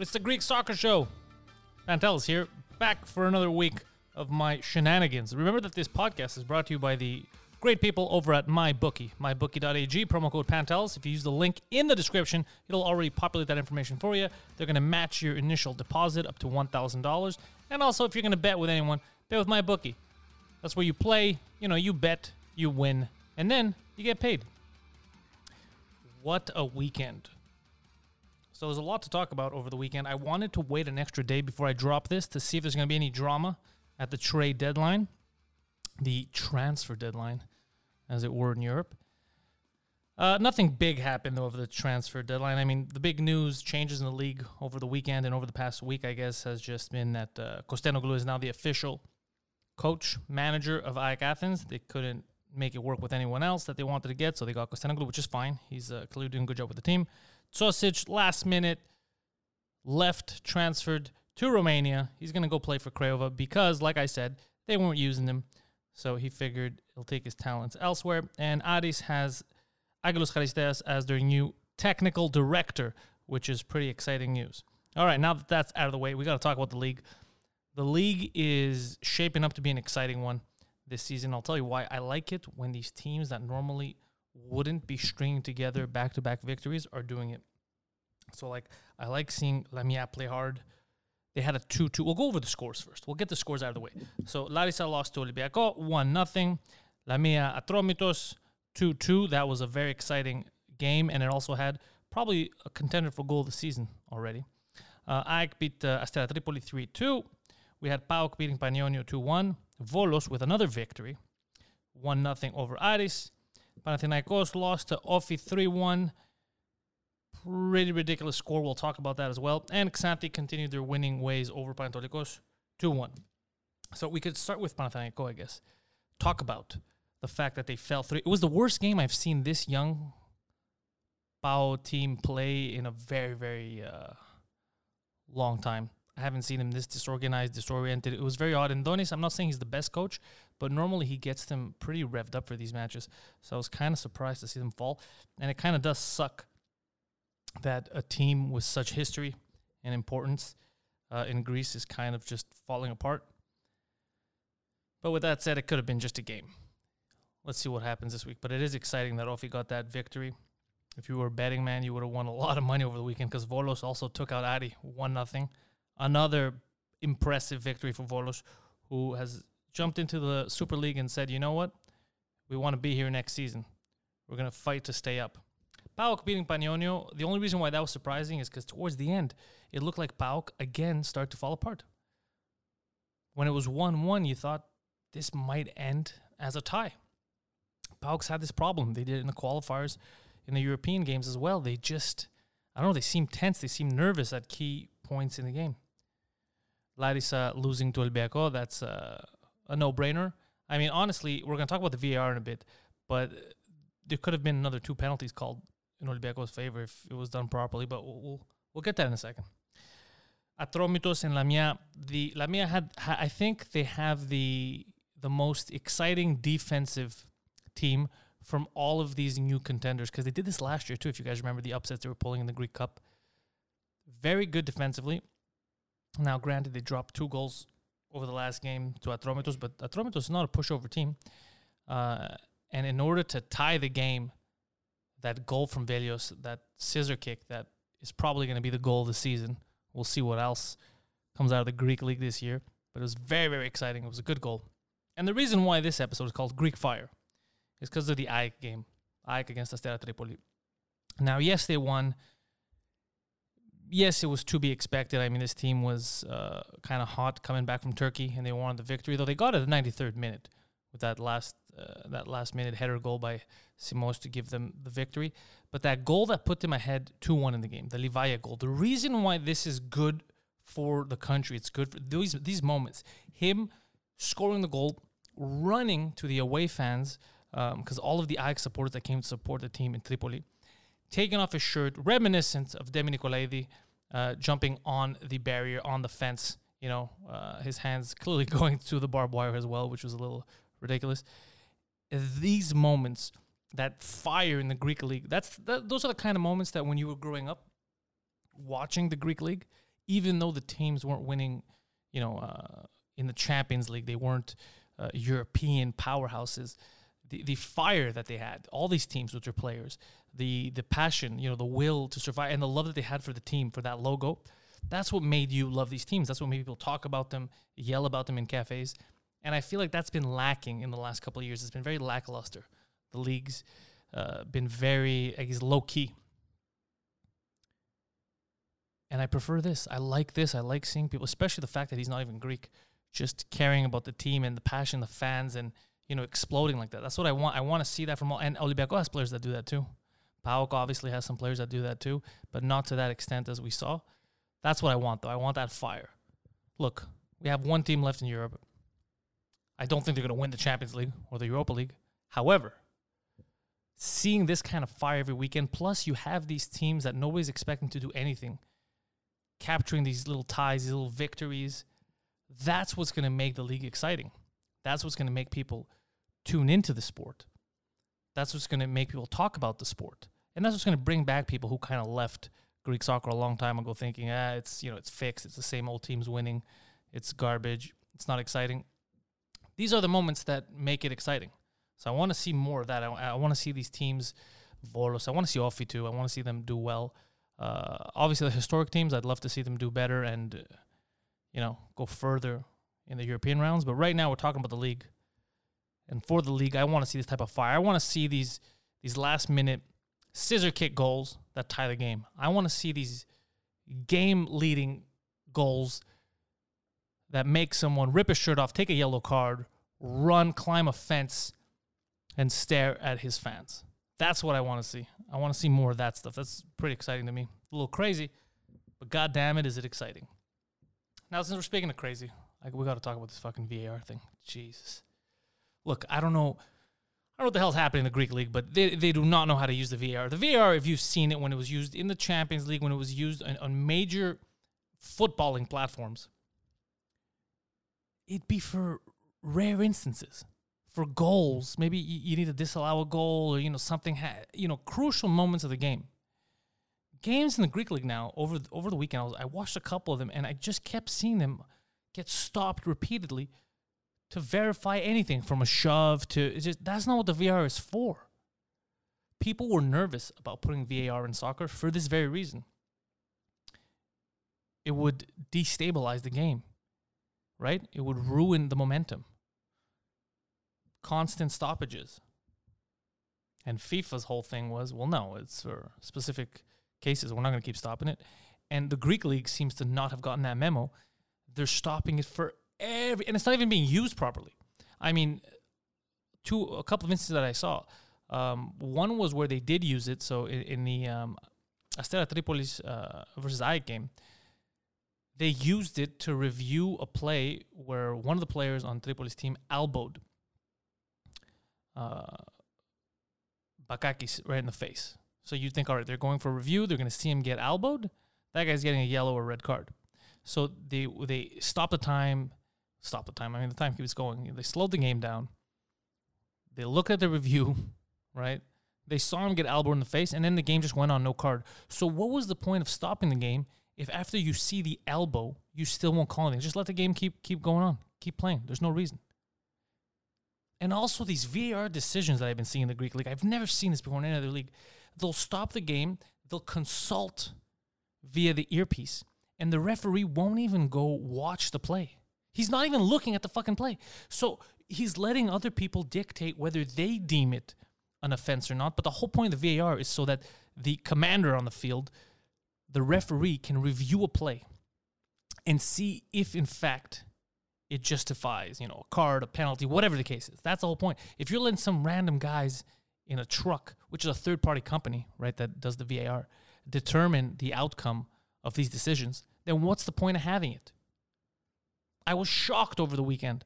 It's the Greek Soccer Show. Pantelis here, back for another week of my shenanigans. Remember that this podcast is brought to you by the great people over at MyBookie, mybookie.ag, promo code Pantelis. If you use the link in the description, it'll already populate that information for you. They're going to match your initial deposit up to $1,000. And also, if you're going to bet with anyone, bet with MyBookie. That's where you play, you know, you bet, you win, and then you get paid. What a weekend. So there's a lot to talk about over the weekend. I wanted to wait an extra day before I drop this to see if there's going to be any drama at the trade deadline, the transfer deadline, as it were in Europe. Uh, nothing big happened though over the transfer deadline. I mean, the big news changes in the league over the weekend and over the past week, I guess, has just been that uh, Kostenoglou is now the official coach, manager of AEK Athens. They couldn't make it work with anyone else that they wanted to get, so they got Kostenoglou, which is fine. He's uh, clearly doing a good job with the team. Tsosic, last minute, left, transferred to Romania. He's going to go play for Craiova because, like I said, they weren't using him. So he figured he'll take his talents elsewhere. And Aris has Angelos Charisteas as their new technical director, which is pretty exciting news. All right, now that that's out of the way, we got to talk about the league. The league is shaping up to be an exciting one this season. I'll tell you why. I like it when these teams that normally wouldn't be stringing together back to back victories are doing it. So, like, I like seeing Lamia play hard. They had a 2 2. We'll go over the scores first. We'll get the scores out of the way. So, Larissa lost to Olympiacos 1 0. Lamia Atromitos 2 2. That was a very exciting game, and it also had probably a contender for goal of the season already. Uh, AEK beat uh, Astera Tripoli 3 2. We had PAOK beating Panionios 2 1. Volos with another victory 1 0 over Aris. Panathinaikos lost to Ofi 3 1. Pretty ridiculous score. We'll talk about that as well. And Xanthi continued their winning ways over Panathinaikos 2 1. So we could start with Panathinaikos, I guess. Talk about the fact that they fell through. It was the worst game I've seen this young PAO team play in a very, very uh, long time. I haven't seen him this disorganized, disoriented. It was very odd. And Donis, I'm not saying he's the best coach, but normally he gets them pretty revved up for these matches. So I was kind of surprised to see them fall. And it kind of does suck that a team with such history and importance uh, in Greece is kind of just falling apart. But with that said, it could have been just a game. Let's see what happens this week. But it is exciting that Ofi got that victory. If you were a betting man, you would have won a lot of money over the weekend because Volos also took out Aris 1 nothing. Another impressive victory for Volos, who has jumped into the Super League and said, you know what? We want to be here next season. We're going to fight to stay up. PAOK beating Panionios. The only reason why that was surprising is because towards the end, it looked like PAOK again started to fall apart. When it was 1 1, you thought this might end as a tie. PAOK's had this problem. They did it in the qualifiers, in the European games as well. They just, I don't know, they seem tense. They seem nervous at key points in the game. Larissa losing to Olympiacos, that's uh, a no brainer. I mean, honestly, we're going to talk about the VAR in a bit, but there could have been another two penalties called in Olympiacos' favor if it was done properly, but we'll, we'll, get that in a second. Atromitos and Lamia, the Lamia had, ha, I think they have the the most exciting defensive team from all of these new contenders because they did this last year too. If you guys remember the upsets they were pulling in the Greek Cup, very good defensively. Now, granted, they dropped two goals over the last game to Atromitos, but Atromitos is not a pushover team. Uh, and in order to tie the game, that goal from Velios, that scissor kick, that is probably going to be the goal of the season. We'll see what else comes out of the Greek league this year. But it was very, very exciting. It was a good goal. And the reason why this episode is called Greek Fire is because of the AEK game, AEK against Astera Tripoli. Now, yes, they won. Yes, it was to be expected. I mean, this team was uh, kind of hot coming back from Turkey, and they wanted the victory. Though they got it the 93rd minute with that last uh, that last minute header goal by Simões to give them the victory. But that goal that put them ahead 2 1 in the game, the Livaja goal, the reason why this is good for the country, it's good for these, these moments. Him scoring the goal, running to the away fans, because um, all of the AEK supporters that came to support the team in Tripoli, taking off his shirt, reminiscent of Demi Nicolaidi uh, jumping on the barrier, on the fence. You know, uh, his hands clearly going to the barbed wire as well, which was a little ridiculous. These moments, that fire in the Greek league, that's that, those are the kind of moments that when you were growing up, watching the Greek league, even though the teams weren't winning, you know, uh, in the Champions League, they weren't uh, European powerhouses. The, the fire that they had, all these teams with their players, the the passion, you know, the will to survive, and the love that they had for the team, for that logo, that's what made you love these teams. That's what made people talk about them, yell about them in cafes. And I feel like that's been lacking in the last couple of years. It's been very lackluster. The league's uh, been very, I guess, low key. And I prefer this. I like this. I like seeing people, especially the fact that he's not even Greek, just caring about the team and the passion, the fans, and you know, exploding like that. That's what I want. I want to see that from all. And Olympiacos has players that do that too. PAOK obviously has some players that do that too, but not to that extent as we saw. That's what I want, though. I want that fire. Look, we have one team left in Europe. I don't think they're going to win the Champions League or the Europa League. However, seeing this kind of fire every weekend, plus you have these teams that nobody's expecting to do anything, capturing these little ties, these little victories, that's what's going to make the league exciting. That's what's going to make people tune into the sport. That's what's going to make people talk about the sport. And that's what's going to bring back people who kind of left Greek soccer a long time ago thinking, ah, it's, you know, it's fixed. It's the same old teams winning. It's garbage. It's not exciting. These are the moments that make it exciting. So I want to see more of that. I, I want to see these teams, Volos. I want to see OFI too. I want to see them do well. Uh, obviously, the historic teams, I'd love to see them do better and, uh, you know, go further in the European rounds. But right now, we're talking about the league. And for the league, I want to see this type of fire. I want to see these these last minute scissor kick goals that tie the game. I want to see these game leading goals that make someone rip a shirt off, take a yellow card, run, climb a fence, and stare at his fans. That's what I want to see. I want to see more of that stuff. That's pretty exciting to me. A little crazy, but god damn it, is it exciting. Now, since we're speaking of crazy, like we got to talk about this fucking VAR thing. Jesus. Look, I don't know. I don't know what the hell's happening in the Greek league, but they, they do not know how to use the VAR. The VAR, if you've seen it when it was used in the Champions League, when it was used on, on major footballing platforms, it'd be for rare instances, for goals. Maybe you, you need to disallow a goal or you know something. Ha- you know, crucial moments of the game. Games in the Greek league now over the, over the weekend, I, was, I watched a couple of them, and I just kept seeing them get stopped repeatedly to verify anything from a shove to just that's not what the VAR is for. People were nervous about putting VAR in soccer for this very reason. It would destabilize the game, right? It would ruin the momentum. Constant stoppages. And FIFA's whole thing was, well, no, it's for specific cases. We're not going to keep stopping it. And the Greek league seems to not have gotten that memo. They're stopping it for every, and it's not even being used properly. I mean, two a couple of instances that I saw. Um, one was where they did use it. So in, in the um, Astera Tripolis uh, versus AEK game, they used it to review a play where one of the players on Tripolis team elbowed uh, Bakakis right in the face. So you think, all right, they're going for review. They're going to see him get elbowed. That guy's getting a yellow or red card. So they they stop the time stop the time. I mean, the time keeps going. They slowed the game down. They look at the review, right? They saw him get elbow in the face, and then the game just went on no card. So, what was the point of stopping the game if after you see the elbow, you still won't call anything? Just let the game keep keep going on, keep playing. There's no reason. And also these VAR decisions that I've been seeing in the Greek league, I've never seen this before in any other league. They'll stop the game, they'll consult via the earpiece, and the referee won't even go watch the play. He's not even looking at the fucking play. So he's letting other people dictate whether they deem it an offense or not. But the whole point of the VAR is so that the commander on the field, the referee, can review a play and see if, in fact, it justifies, you know, a card, a penalty, whatever the case is. That's the whole point. If you're letting some random guys in a truck, which is a third party company, right, that does the VAR, determine the outcome of these decisions, then what's the point of having it? I was shocked over the weekend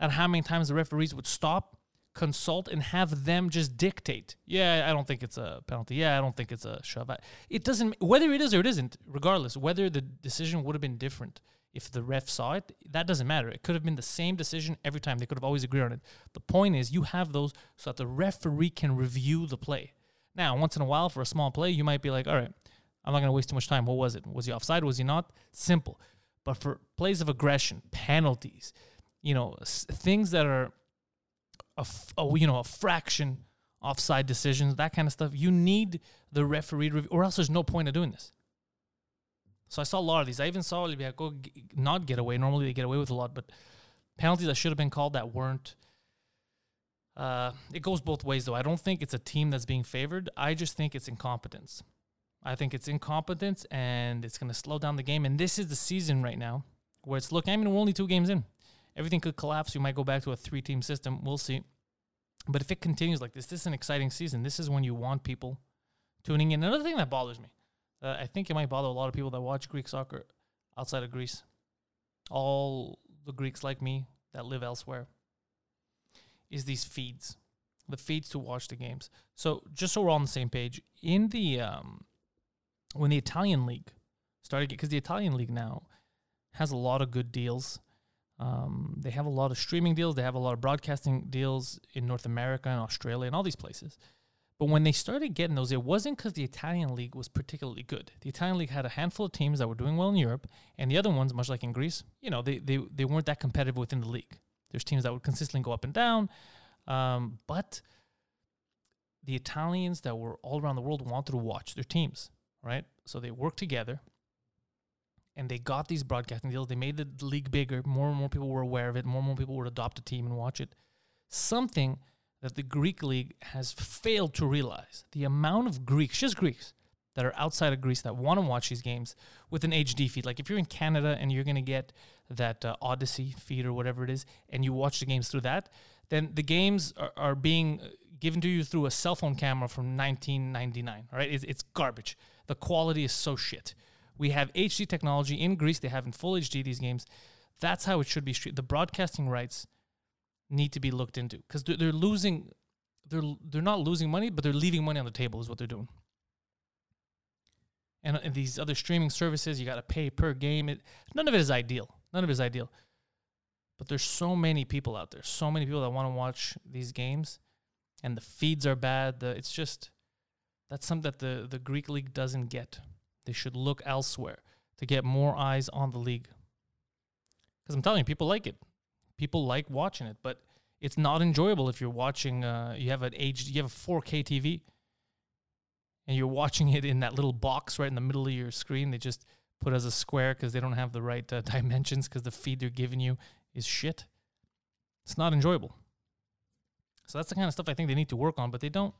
at how many times the referees would stop, consult, and have them just dictate. Yeah, I don't think it's a penalty. Yeah, I don't think it's a shove. It doesn't whether it is or it isn't. Regardless, whether the decision would have been different if the ref saw it, that doesn't matter. It could have been the same decision every time. They could have always agreed on it. The point is, you have those so that the referee can review the play. Now, once in a while, for a small play, you might be like, all right, I'm not going to waste too much time. What was it? Was he offside? Was he not? Simple. But for plays of aggression, penalties, you know, things that are a, you know a fraction offside decisions, that kind of stuff. You need the referee review, or else there's no point of doing this. So I saw a lot of these. I even saw Olympiacos g- not get away. Normally they get away with a lot, but penalties that should have been called that weren't. Uh, it goes both ways, though. I don't think it's a team that's being favored. I just think it's incompetence. I think it's incompetence, and it's going to slow down the game. And this is the season right now where it's looking. I mean, we're only two games in. Everything could collapse. We might go back to a three-team system. We'll see. But if it continues like this, this is an exciting season. This is when you want people tuning in. Another thing that bothers me, uh, I think it might bother a lot of people that watch Greek soccer outside of Greece. All the Greeks like me that live elsewhere is these feeds, the feeds to watch the games. So just so we're all on the same page, in the um, when the Italian league started, because the Italian league now has a lot of good deals. Um, they have a lot of streaming deals. They have a lot of broadcasting deals in North America and Australia and all these places. But when they started getting those, it wasn't because the Italian league was particularly good. The Italian league had a handful of teams that were doing well in Europe, and the other ones, much like in Greece, you know, they they, they weren't that competitive within the league. There's teams that would consistently go up and down, um, but the Italians that were all around the world wanted to watch their teams, right? So they worked together, and they got these broadcasting deals. They made the league bigger. More and more people were aware of it. More and more people would adopt a team and watch it. Something that the Greek league has failed to realize the amount of Greeks, just Greeks, that are outside of Greece that want to watch these games with an HD feed. Like if you're in Canada and you're going to get that uh, Odyssey feed or whatever it is, and you watch the games through that, then the games are, are being given to you through a cell phone camera from 1999. Right? It's, it's garbage. The quality is so shit. We have HD technology in Greece. They have in full HD these games. That's how it should be. The broadcasting rights need to be looked into because they're, they're losing. They're they're not losing money, but they're leaving money on the table. Is what they're doing. And, and these other streaming services, you got to pay per game. It, none of it is ideal. None of it is ideal. But there's so many people out there, so many people that want to watch these games, and the feeds are bad. The, it's just that's something that the the Greek league doesn't get. They should look elsewhere to get more eyes on the league. Because I'm telling you, people like it. People like watching it, but it's not enjoyable if you're watching. Uh, you have an age, you have a 4K TV, and you're watching it in that little box right in the middle of your screen. They just put as a square because they don't have the right uh, dimensions because the feed they're giving you is shit. It's not enjoyable. So that's the kind of stuff I think they need to work on, but they don't.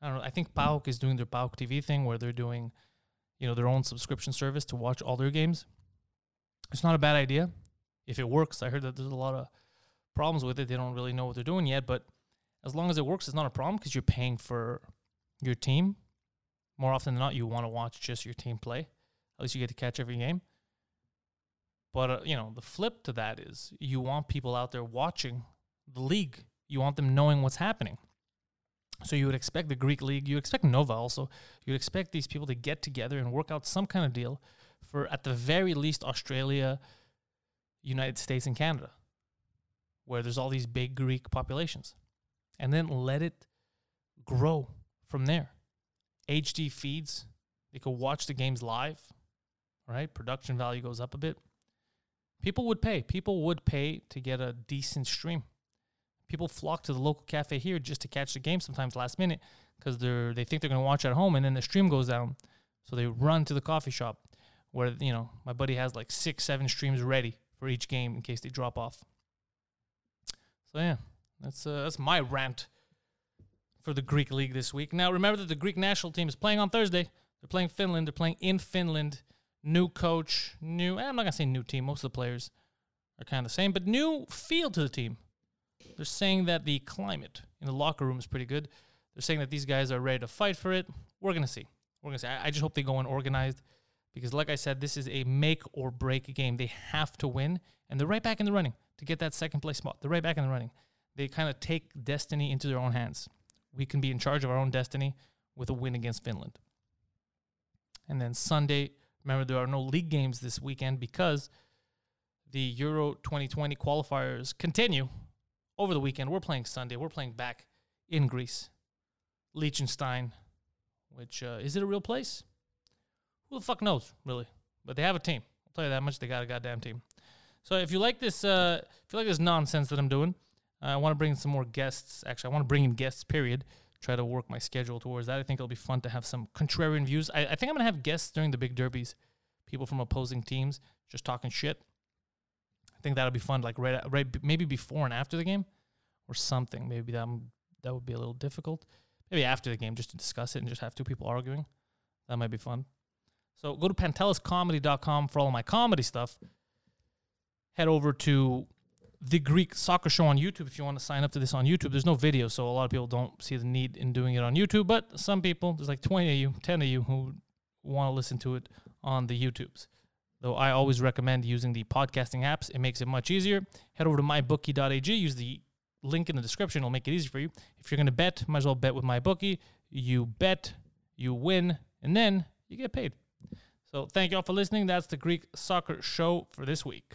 I don't know. I think PAOK is doing their PAOK TV thing where they're doing, you know, their own subscription service to watch all their games. It's not a bad idea if it works. I heard that there's a lot of problems with it. They don't really know what they're doing yet, but as long as it works, it's not a problem because you're paying for your team. More often than not, you want to watch just your team play. At least you get to catch every game. But uh, you know, the flip to that is you want people out there watching the league. You want them knowing what's happening. So you would expect the Greek league, you expect Nova also, you would expect these people to get together and work out some kind of deal for at the very least Australia, United States and Canada, where there's all these big Greek populations. And then let it grow from there. HD feeds, they could watch the games live, right? Production value goes up a bit. People would pay. People would pay to get a decent stream. People flock to the local cafe here just to catch the game sometimes last minute because they're they think they're gonna watch at home and then the stream goes down. So they run to the coffee shop where you know my buddy has like six, seven streams ready for each game in case they drop off. So yeah, that's uh, that's my rant for the Greek league this week. Now remember that the Greek national team is playing on Thursday. They're playing Finland. They're playing in Finland. New coach, new. I'm not gonna say new team. Most of the players are kind of the same, but new feel to the team. They're saying that the climate in the locker room is pretty good. They're saying that these guys are ready to fight for it. We're gonna see. We're gonna see. I, I just hope they go in organized because, like I said, this is a make or break game. They have to win, and they're right back in the running to get that second place spot. They're right back in the running. They kind of take destiny into their own hands. We can be in charge of our own destiny with a win against Finland. And then Sunday, remember there are no league games this weekend because the Euro 2020 qualifiers continue over the weekend. We're playing Sunday. We're playing back in Greece, Liechtenstein, which uh, is it a real place? who the fuck knows, really? But they have a team. I'll tell you that much. They got a goddamn team. So if you like this, uh, if you like this nonsense that I'm doing, uh, I want to bring in some more guests. Actually, I want to bring in guests. Period. Try to work my schedule towards that. I think it'll be fun to have some contrarian views. I, I think I'm gonna have guests during the big derbies, people from opposing teams just talking shit. I think that'll be fun. Like right, uh, right, maybe before and after the game, or something. Maybe that that would be a little difficult. Maybe after the game, just to discuss it and just have two people arguing. That might be fun. So go to panteliscomedy.com for all my comedy stuff. Head over to the Greek Soccer Show on YouTube if you want to sign up to this on YouTube. There's no video, so a lot of people don't see the need in doing it on YouTube, but some people, there's like 20 of you, 10 of you who want to listen to it on the YouTubes. Though I always recommend using the podcasting apps, it makes it much easier. Head over to mybookie.ag, use the link in the description, it'll make it easy for you. If you're going to bet, might as well bet with MyBookie. You bet, you win, and then you get paid. So thank you all for listening. That's the Greek Soccer Show for this week.